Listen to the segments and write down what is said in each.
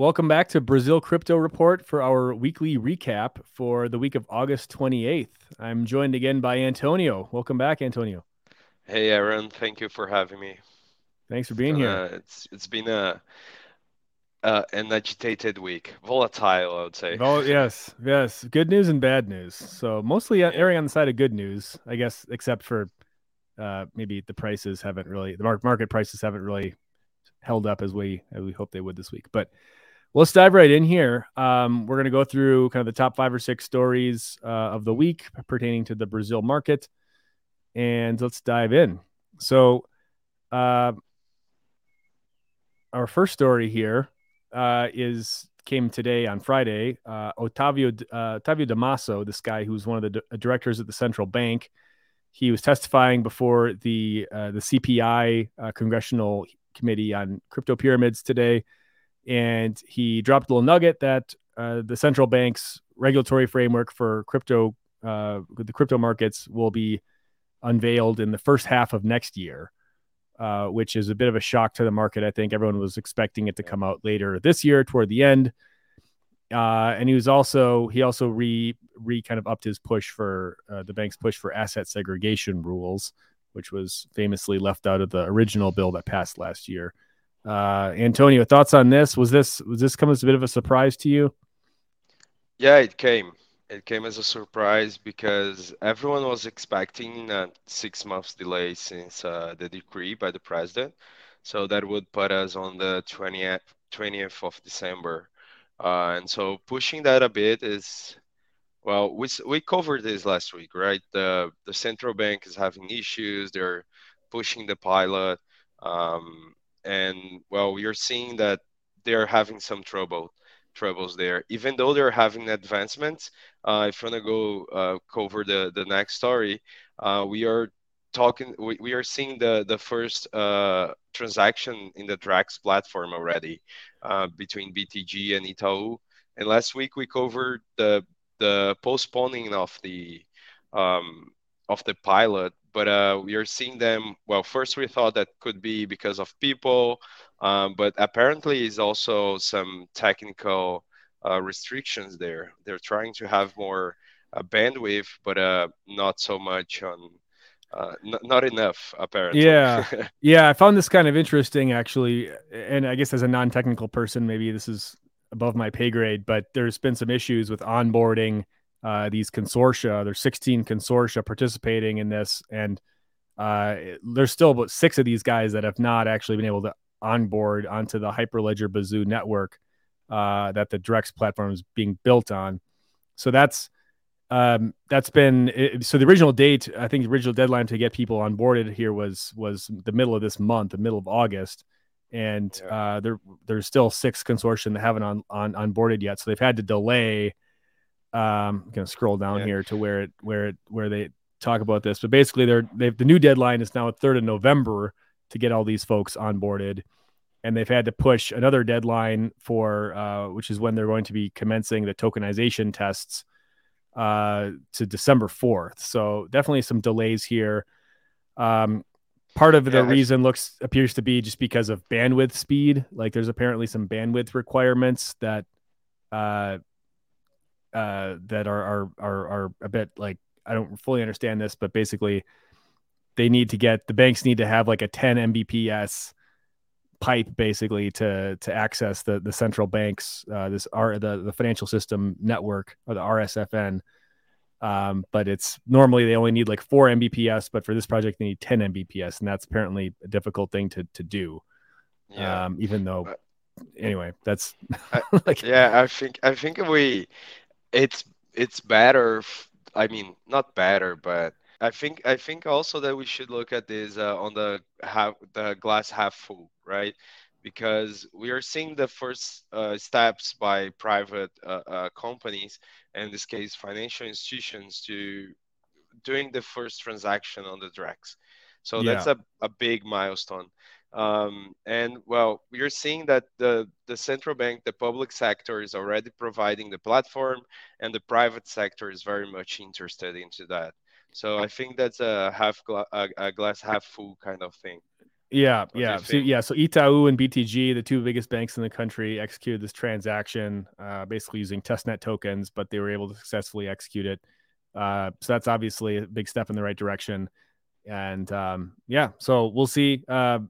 welcome back to Brazil Crypto Report for our weekly recap for the week of August 28th. I'm joined again by Antonio. Welcome back, Antonio. Hey, Aaron. Thank you for having me. Thanks for being uh, here. It's it's been a uh, an agitated week, volatile, I would say. Oh yes, yes. Good news and bad news. So mostly erring on the side of good news, I guess, except for uh, maybe the prices haven't really the market prices haven't really held up as we as we hope they would this week. But let's dive right in here. Um, we're going to go through kind of the top five or six stories uh, of the week pertaining to the Brazil market, and let's dive in. So, uh, our first story here uh, is came today on Friday. Uh, Otavio uh, Otavio Damaso, this guy who's one of the d- directors at the central bank, he was testifying before the uh, the CPI uh, congressional committee on crypto pyramids today, and he dropped a little nugget that uh, the central bank's regulatory framework for crypto uh, the crypto markets will be unveiled in the first half of next year. Uh, which is a bit of a shock to the market. I think everyone was expecting it to come out later this year toward the end. Uh, and he was also he also re re kind of upped his push for uh, the bank's push for asset segregation rules, which was famously left out of the original bill that passed last year. Uh, Antonio, thoughts on this? Was this was this come as a bit of a surprise to you? Yeah, it came. It came as a surprise because everyone was expecting a six months delay since uh, the decree by the president. So that would put us on the 20th, 20th of December. Uh, and so pushing that a bit is well, we we covered this last week, right? The the central bank is having issues. They're pushing the pilot, um, and well, we are seeing that they're having some trouble troubles there. Even though they're having advancements, uh, if you to go uh, cover the the next story, uh, we are talking. We, we are seeing the the first uh, transaction in the Drex platform already uh, between BTG and Itaú. And last week we covered the the postponing of the um, of the pilot, but uh, we are seeing them. Well, first we thought that could be because of people, um, but apparently is also some technical uh, restrictions there. They're trying to have more uh, bandwidth, but uh, not so much on. Uh, n- not enough apparently yeah yeah i found this kind of interesting actually and i guess as a non-technical person maybe this is above my pay grade, but there's been some issues with onboarding uh, these consortia. There's 16 consortia participating in this, and uh, there's still about six of these guys that have not actually been able to onboard onto the Hyperledger Besu network uh, that the Drex platform is being built on. So that's um, that's been so the original date. I think the original deadline to get people onboarded here was was the middle of this month, the middle of August and yeah. uh, there there's still six consortium that haven't on, on onboarded yet, so they've had to delay. Um, I'm gonna scroll down yeah. here to where it where it where they talk about this, but basically they're they've the new deadline is now a third of November to get all these folks onboarded, and they've had to push another deadline for uh, which is when they're going to be commencing the tokenization tests uh, to December 4th. So definitely some delays here. Um, part of the yeah, reason looks appears to be just because of bandwidth speed like there's apparently some bandwidth requirements that uh uh that are are are, are a bit like i don't fully understand this but basically they need to get the banks need to have like a 10 mbps pipe basically to to access the the central banks uh this are the the financial system network or the rsfn um, but it's normally they only need like four Mbps, but for this project they need 10 Mbps, and that's apparently a difficult thing to to do. Yeah. Um, even though, anyway, that's like yeah, I think I think we it's it's better. I mean, not better, but I think I think also that we should look at this uh, on the half the glass half full, right? Because we are seeing the first uh, steps by private uh, uh companies in this case financial institutions to doing the first transaction on the Drex. So yeah. that's a, a big milestone. Um, and well, we are seeing that the, the central bank, the public sector is already providing the platform and the private sector is very much interested into that. So I think that's a half gla- a, a glass half full kind of thing. Yeah, yeah, so, yeah. So Itaú and BTG, the two biggest banks in the country, executed this transaction, uh, basically using testnet tokens, but they were able to successfully execute it. Uh, so that's obviously a big step in the right direction. And um, yeah, so we'll see. Uh,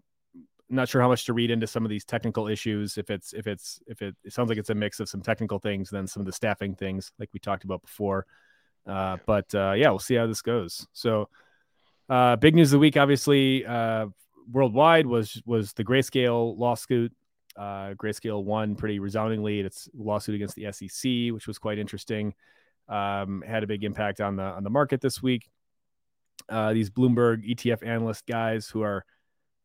not sure how much to read into some of these technical issues. If it's if it's if it, it sounds like it's a mix of some technical things, then some of the staffing things, like we talked about before. Uh, but uh, yeah, we'll see how this goes. So, uh, big news of the week, obviously, uh, worldwide was was the Grayscale lawsuit. Uh, Grayscale won pretty resoundingly its lawsuit against the SEC, which was quite interesting. Um, had a big impact on the on the market this week. Uh, these Bloomberg ETF analyst guys who are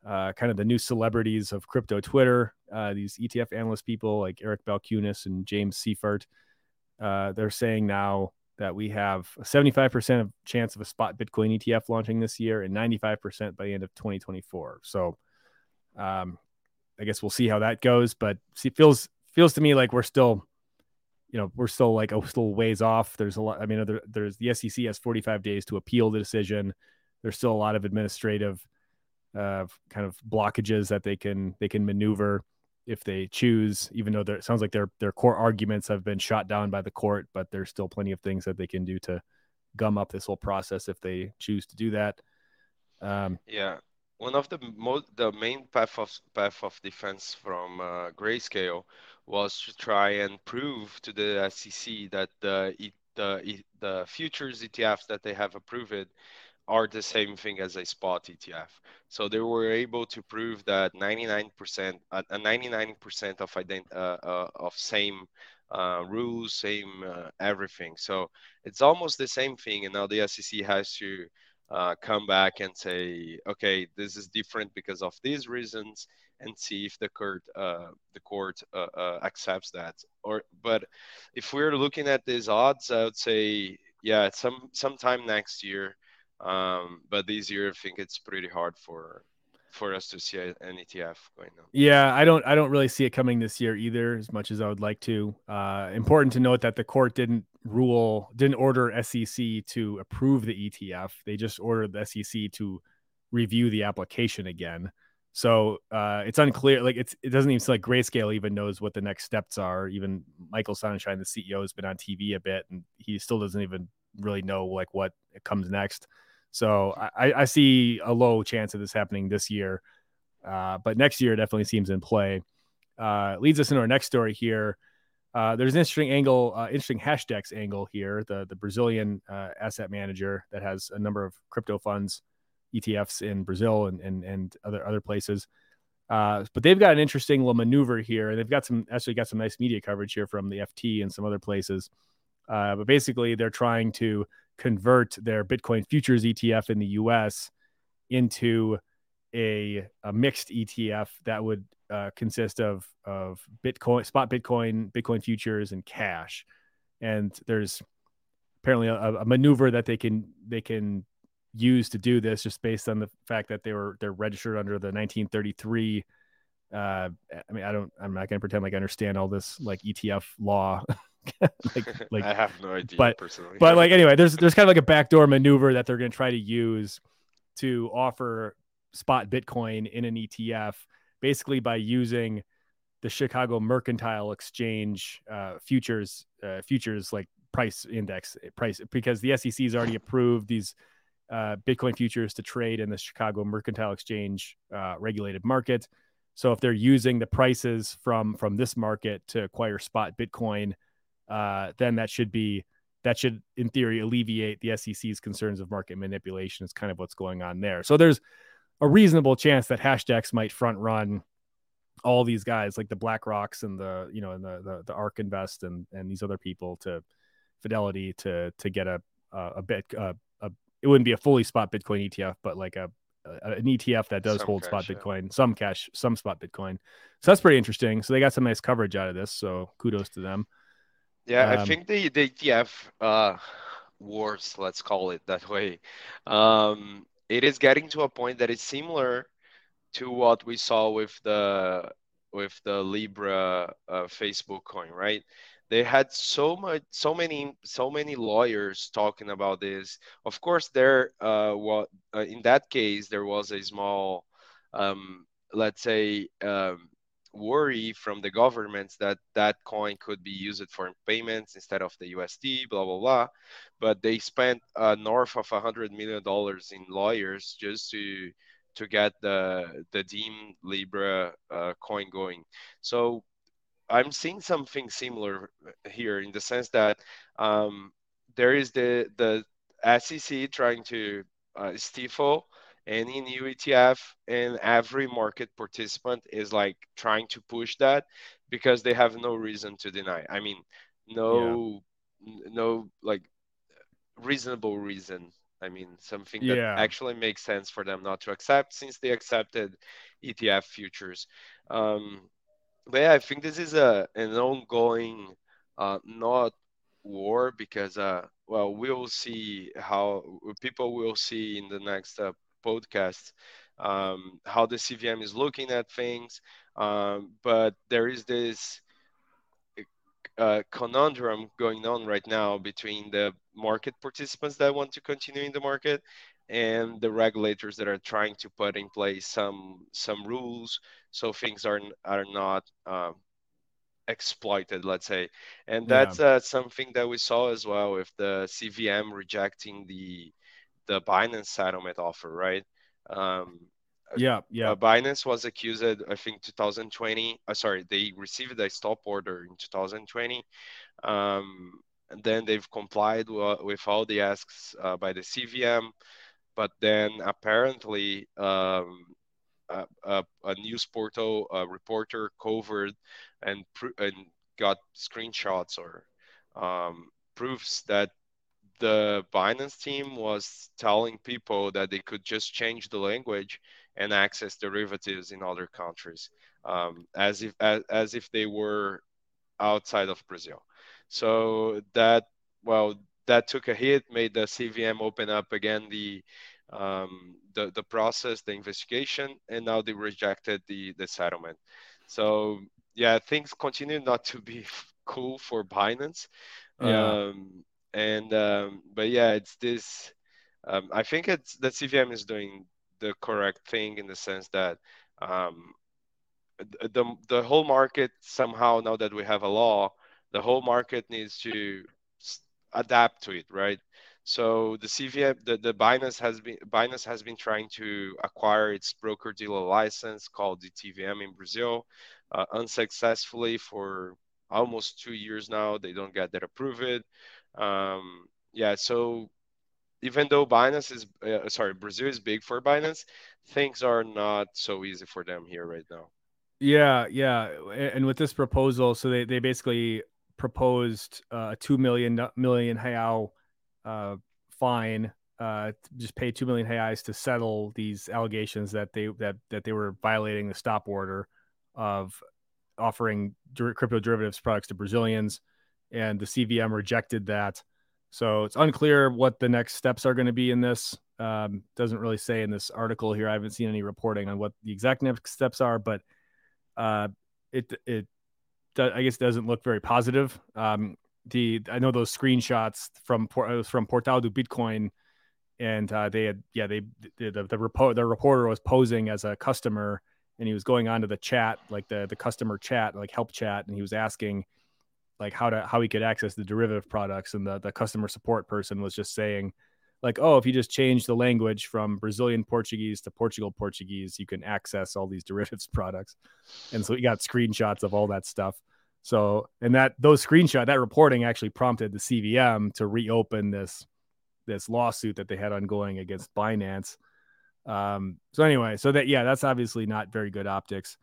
uh, kind of the new celebrities of crypto Twitter. Uh, these ETF analyst people like Eric Balchunas and James Seyffart, uh, they're saying now that we have a 75% of chance of a spot Bitcoin ETF launching this year and 95% by the end of 2024. So um, I guess we'll see how that goes, but it feels feels to me like we're still, you know, we're still like a little ways off. There's a lot. I mean, there, there's the SEC has 45 days to appeal the decision. There's still a lot of administrative uh, kind of blockages that they can they can maneuver if they choose. Even though it sounds like their their core arguments have been shot down by the court, but there's still plenty of things that they can do to gum up this whole process if they choose to do that. Um, yeah, one of the most the main path of path of defense from uh, Grayscale was to try and prove to the SEC that the the the futures ETFs that they have approved are the same thing as a spot ETF. So they were able to prove that 99%, uh, 99% of ident- uh, uh, of same uh, rules, same uh, everything. So it's almost the same thing. And now the SEC has to uh, come back and say, okay, this is different because of these reasons, and see if the court the court accepts that. Or but if we're looking at these odds, I would say yeah, some sometime next year um, but this year, I think it's pretty hard for for us to see an ETF going on. Yeah, I don't I don't really see it coming this year either, as much as I would like to. Uh, important to note that the court didn't rule didn't order SEC to approve the ETF. They just ordered the SEC to review the application again. So uh, it's unclear. Like it's it doesn't even seem like Grayscale even knows what the next steps are. Even Michael Sonnenschein, the CEO, has been on TV a bit, and he still doesn't even really know like what comes next. So I, I see a low chance of this happening this year, uh, but next year definitely seems in play. Uh, leads us into our next story here. Uh, there's an interesting angle, uh, interesting Hashdex angle here. The the Brazilian uh, asset manager that has a number of crypto funds, ETFs in Brazil and and, and other other places. Uh, but they've got an interesting little maneuver here, and they've got some actually got some nice media coverage here from the FT and some other places. But basically, they're trying to convert their Bitcoin futures ETF in the US into a, a mixed ETF that would uh, consist of of Bitcoin, spot Bitcoin, Bitcoin futures, and cash. And there's apparently a, a, maneuver that they can they can use to do this, just based on the fact that they were they're registered under the 1933. Uh, I mean, I don't. I'm not going to pretend like I understand all this like ETF law like, like I have no idea but, personally. But like anyway, there's there's kind of like a backdoor maneuver that they're going to try to use to offer spot Bitcoin in an ETF, basically by using the Chicago Mercantile Exchange uh, futures uh, futures like price index price because the SEC has already approved these uh, Bitcoin futures to trade in the Chicago Mercantile Exchange uh, regulated market. So if they're using the prices from from this market to acquire spot Bitcoin, uh, then that should be that should in theory alleviate the SEC's concerns of market manipulation. Is kind of what's going on there. So there's a reasonable chance that Hashdex might front run all these guys like the BlackRocks and the you know and the the, the Ark Invest and and these other people to Fidelity to to get a a, a bit uh, a it wouldn't be a fully spot Bitcoin ETF, but like a, a an ETF that does some hold cash, spot yeah. Bitcoin, some cash, some spot Bitcoin. So that's pretty interesting. So they got some nice coverage out of this. So kudos to them. Yeah, um, I think the the ETF uh, wars, let's call it that way, um, it is getting to a point that is similar to what we saw with the with the Libra uh, Facebook coin, right? They had so much, so many, so many lawyers talking about this. Of course, there, uh, what uh, in that case, there was a small um, let's say um, worry from the governments that that coin could be used for payments instead of the USD, blah blah blah. But they spent uh, north of hundred million dollars in lawyers just to to get the the Diem Libra uh, coin going. So I'm seeing something similar here in the sense that um, there is the the SEC trying to uh, stifle any new ETF, and every market participant is like trying to push that because they have no reason to deny. I mean, no, yeah. no like reasonable reason. I mean, something that yeah. actually makes sense for them not to accept since they accepted ETF futures. Um, but yeah, I think this is a an ongoing, uh, not war because uh, well, we'll see how people will see in the next uh, podcast um, how the CVM is looking at things. Um, but there is this uh, conundrum going on right now between the market participants that want to continue in the market and the regulators that are trying to put in place some some rules so things are are not uh, exploited let's say and that's yeah. uh, something that we saw as well with the cvm rejecting the the binance settlement offer right um, yeah, yeah. Uh, Binance was accused, I think, 2020. Uh, sorry, they received a stop order in 2020. Um, and then they've complied w- with all the asks uh, by the CVM. But then apparently, um, a, a, a, news portal a reporter covered and, pr- and got screenshots or um, proofs that the Binance team was telling people that they could just change the language and access derivatives in other countries, um, as if as, as if they were outside of Brazil. So that well, that took a hit, made the CVM open up again the um, the the process, the investigation, and now they rejected the the settlement. So yeah, things continue not to be cool for Binance. Yeah. Um, and um, but yeah, it's this. Um, I think it's that CVM is doing the correct thing in the sense that um, the the whole market somehow now that we have a law, the whole market needs to adapt to it, right? So the CVM, the, the Binance has been Binance has been trying to acquire its broker dealer license called the TVM in Brazil, uh, unsuccessfully for almost two years now. They don't get that approved. Um, yeah, so even though Binance is uh, sorry, Brazil is big for Binance, things are not so easy for them here right now. Yeah, yeah, and with this proposal, so they they basically proposed uh, a two million million real uh, fine, uh, just pay two million reais to settle these allegations that they that that they were violating the stop order of offering crypto derivatives products to Brazilians and the CVM rejected that. So it's unclear what the next steps are going to be in this. Um, doesn't really say in this article here. I haven't seen any reporting on what the exact next steps are, but uh, it it I guess doesn't look very positive. Um, the I know those screenshots from from Portal do Bitcoin, and uh, they had yeah they the the, the, the reporter was posing as a customer, and he was going on to the chat like the the customer chat like help chat, and he was asking like how to how he could access the derivative products and the the customer support person was just saying like oh if you just change the language from brazilian portuguese to portugal portuguese you can access all these derivatives products. And so we got screenshots of all that stuff. So and that those screenshot that reporting actually prompted the cvm to reopen this this lawsuit that they had ongoing against binance. Um so anyway so that yeah that's obviously not very good optics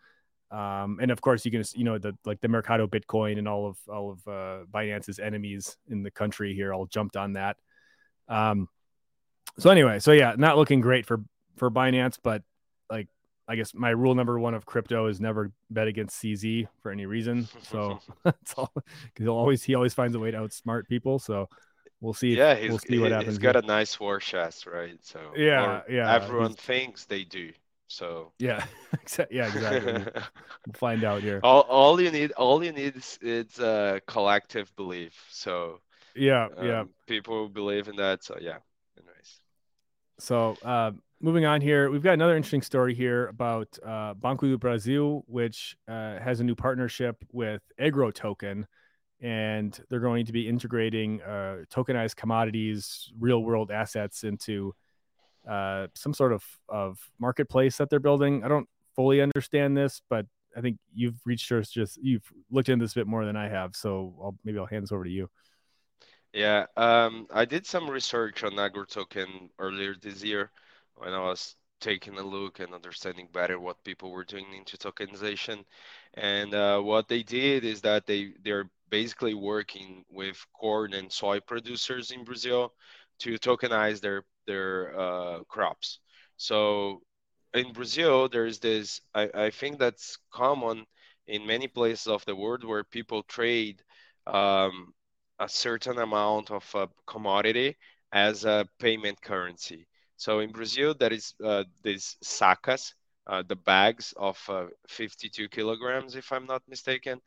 um, and of course, you can, you know, the like the Mercado Bitcoin and all of all of uh, Binance's enemies in the country here all jumped on that. Um, so anyway, so yeah, not looking great for for Binance, but like I guess my rule number one of crypto is never bet against CZ for any reason. So that's all because he'll always he always finds a way to outsmart people. So we'll see. Yeah, we'll see what happens. He's got here. a nice war chest, right? So yeah, yeah. Everyone thinks they do. So yeah, yeah, exactly. we'll find out here. All, all you need, all you need is it's a collective belief. So yeah, um, yeah, people believe in that. So yeah, anyways. So uh, moving on here, we've got another interesting story here about uh, Banco do Brasil, which uh, has a new partnership with AgroToken. and they're going to be integrating uh, tokenized commodities, real world assets into uh, some sort of, of marketplace that they're building. I don't fully understand this, but I think you've reached us just you've looked into this a bit more than I have. So I'll, maybe I'll hand this over to you. Yeah, um, I did some research on AgroToken earlier this year when I was taking a look and understanding better what people were doing into tokenization. And uh, what they did is that they they're basically working with corn and soy producers in Brazil to tokenize their their uh, crops. So in Brazil, there's this. I, I think that's common in many places of the world where people trade um, a certain amount of a commodity as a payment currency. So in Brazil, that is uh, these sacas, uh, the bags of uh, 52 kilograms, if I'm not mistaken,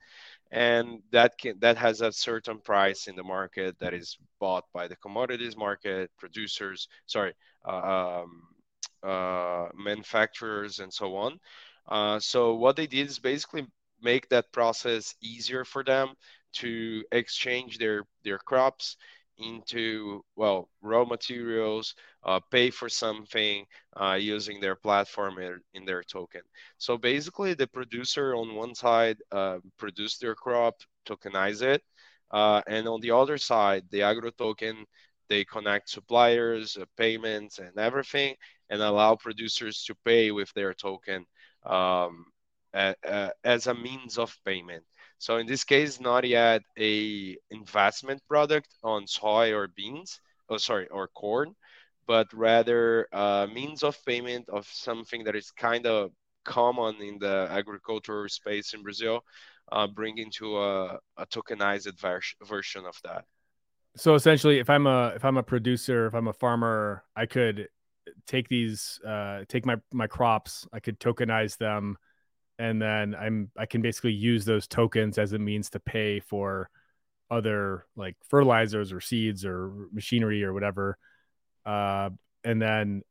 and that can that has a certain price in the market that is bought by the commodities market producers. Sorry, uh, um, uh, manufacturers and so on. Uh, so what they did is basically make that process easier for them to exchange their their crops into well raw materials uh, pay for something uh, using their platform in, their token. So basically the producer on one side uh, produce their crop tokenize it uh, and on the other side the AgroToken they connect suppliers uh, payments and everything and allow producers to pay with their token um, as a means of payment so in this case, not yet a investment product on soy or beans, oh sorry, or corn, but rather a means of payment of something that is kind of common in the agricultural space in Brazil, uh, bringing to a, a tokenized ver- version of that. So essentially, if I'm a if I'm a producer, if I'm a farmer, I could take these uh, take my my crops, I could tokenize them and then I'm I can basically use those tokens as a means to pay for other like fertilizers or seeds or machinery or whatever. Uh, and then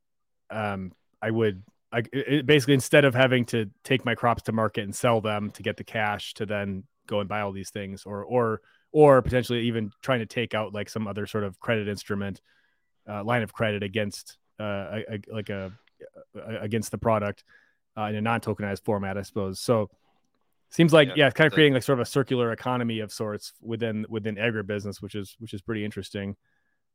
um, I would I it, basically instead of having to take my crops to market and sell them to get the cash to then go and buy all these things or or or potentially even trying to take out like some other sort of credit instrument uh, line of credit against uh, a, a, like a, a against the product uh, in a non-tokenized format, I suppose. So seems like yeah, yeah it's kind of creating like sort of a circular economy of sorts within within agribusiness, which is which is pretty interesting.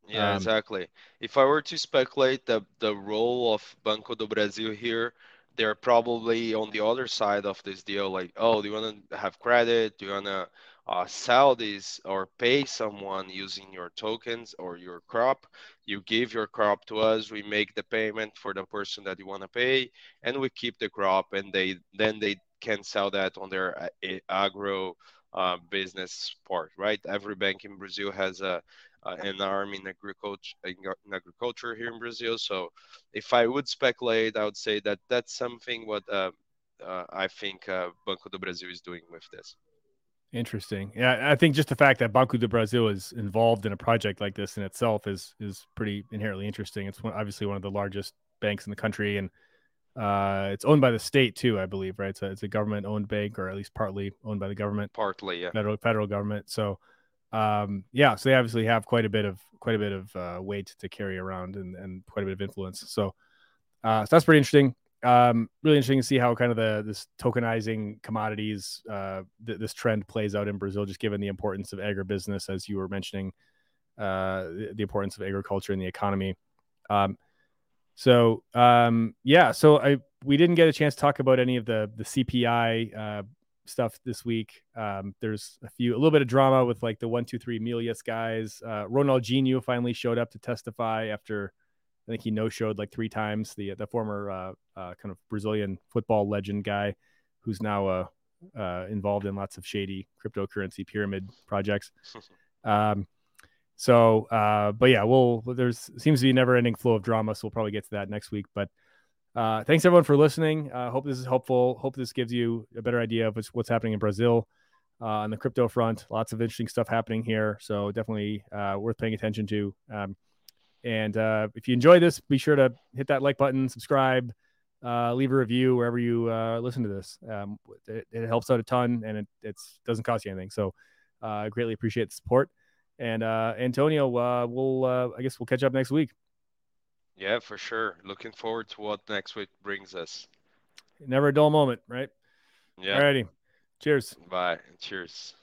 Yeah, um, exactly. If I were to speculate the the role of Banco do Brasil here, they're probably on the other side of this deal. Like, oh, do you want to have credit? Do you want to uh, sell this or pay someone using your tokens or your crop. You give your crop to us, we make the payment for the person that you want to pay, and we keep the crop, and they then they can sell that on their uh, agro uh, business part, right? Every bank in Brazil has a uh, an arm in agriculture in agriculture here in Brazil. So, if I would speculate, I would say that that's something what uh, uh, I think uh, Banco do Brasil is doing with this. Interesting. Yeah, I think just the fact that Banco do Brasil is involved in a project like this in itself is is pretty inherently interesting. It's one, obviously one of the largest banks in the country, and uh, it's owned by the state too, I believe. Right? So it's a government owned bank, or at least partly owned by the government. Partly, yeah. Federal federal government. So, um, yeah. So they obviously have quite a bit of quite a bit of uh, weight to carry around and and quite a bit of influence. So, uh, so that's pretty interesting um, really interesting to see how kind of the this tokenizing commodities uh, th- this trend plays out in Brazil, just given the importance of agribusiness, as you were mentioning, uh, the, the, importance of agriculture in the economy. Um, so um, yeah, so I we didn't get a chance to talk about any of the the CPI uh, stuff this week. Um, there's a few a little bit of drama with like the one two three Milhas guys. Uh, Ronaldinho finally showed up to testify after I think he no showed like three times. The the former uh, uh, kind of Brazilian football legend guy, who's now uh, uh, involved in lots of shady cryptocurrency pyramid projects. Um, so, uh, but yeah, we'll there's seems to be a never ending flow of drama, so we'll probably get to that next week. But uh, thanks everyone for listening. Uh, hope this is helpful. Hope this gives you a better idea of what's, what's happening in Brazil uh, on the crypto front. Lots of interesting stuff happening here, so definitely uh, worth paying attention to. Um, And uh, if you enjoy this, be sure to hit that like button, subscribe, uh, leave a review wherever you uh, listen to this. Um, it, it, helps out a ton, and it doesn't cost you anything. So I uh, greatly appreciate the support. And uh, Antonio, uh, we'll I guess we'll catch up next week. Yeah, for sure. Looking forward to what next week brings us. Never a dull moment, right? Yeah. Alrighty. Cheers. Bye. Cheers.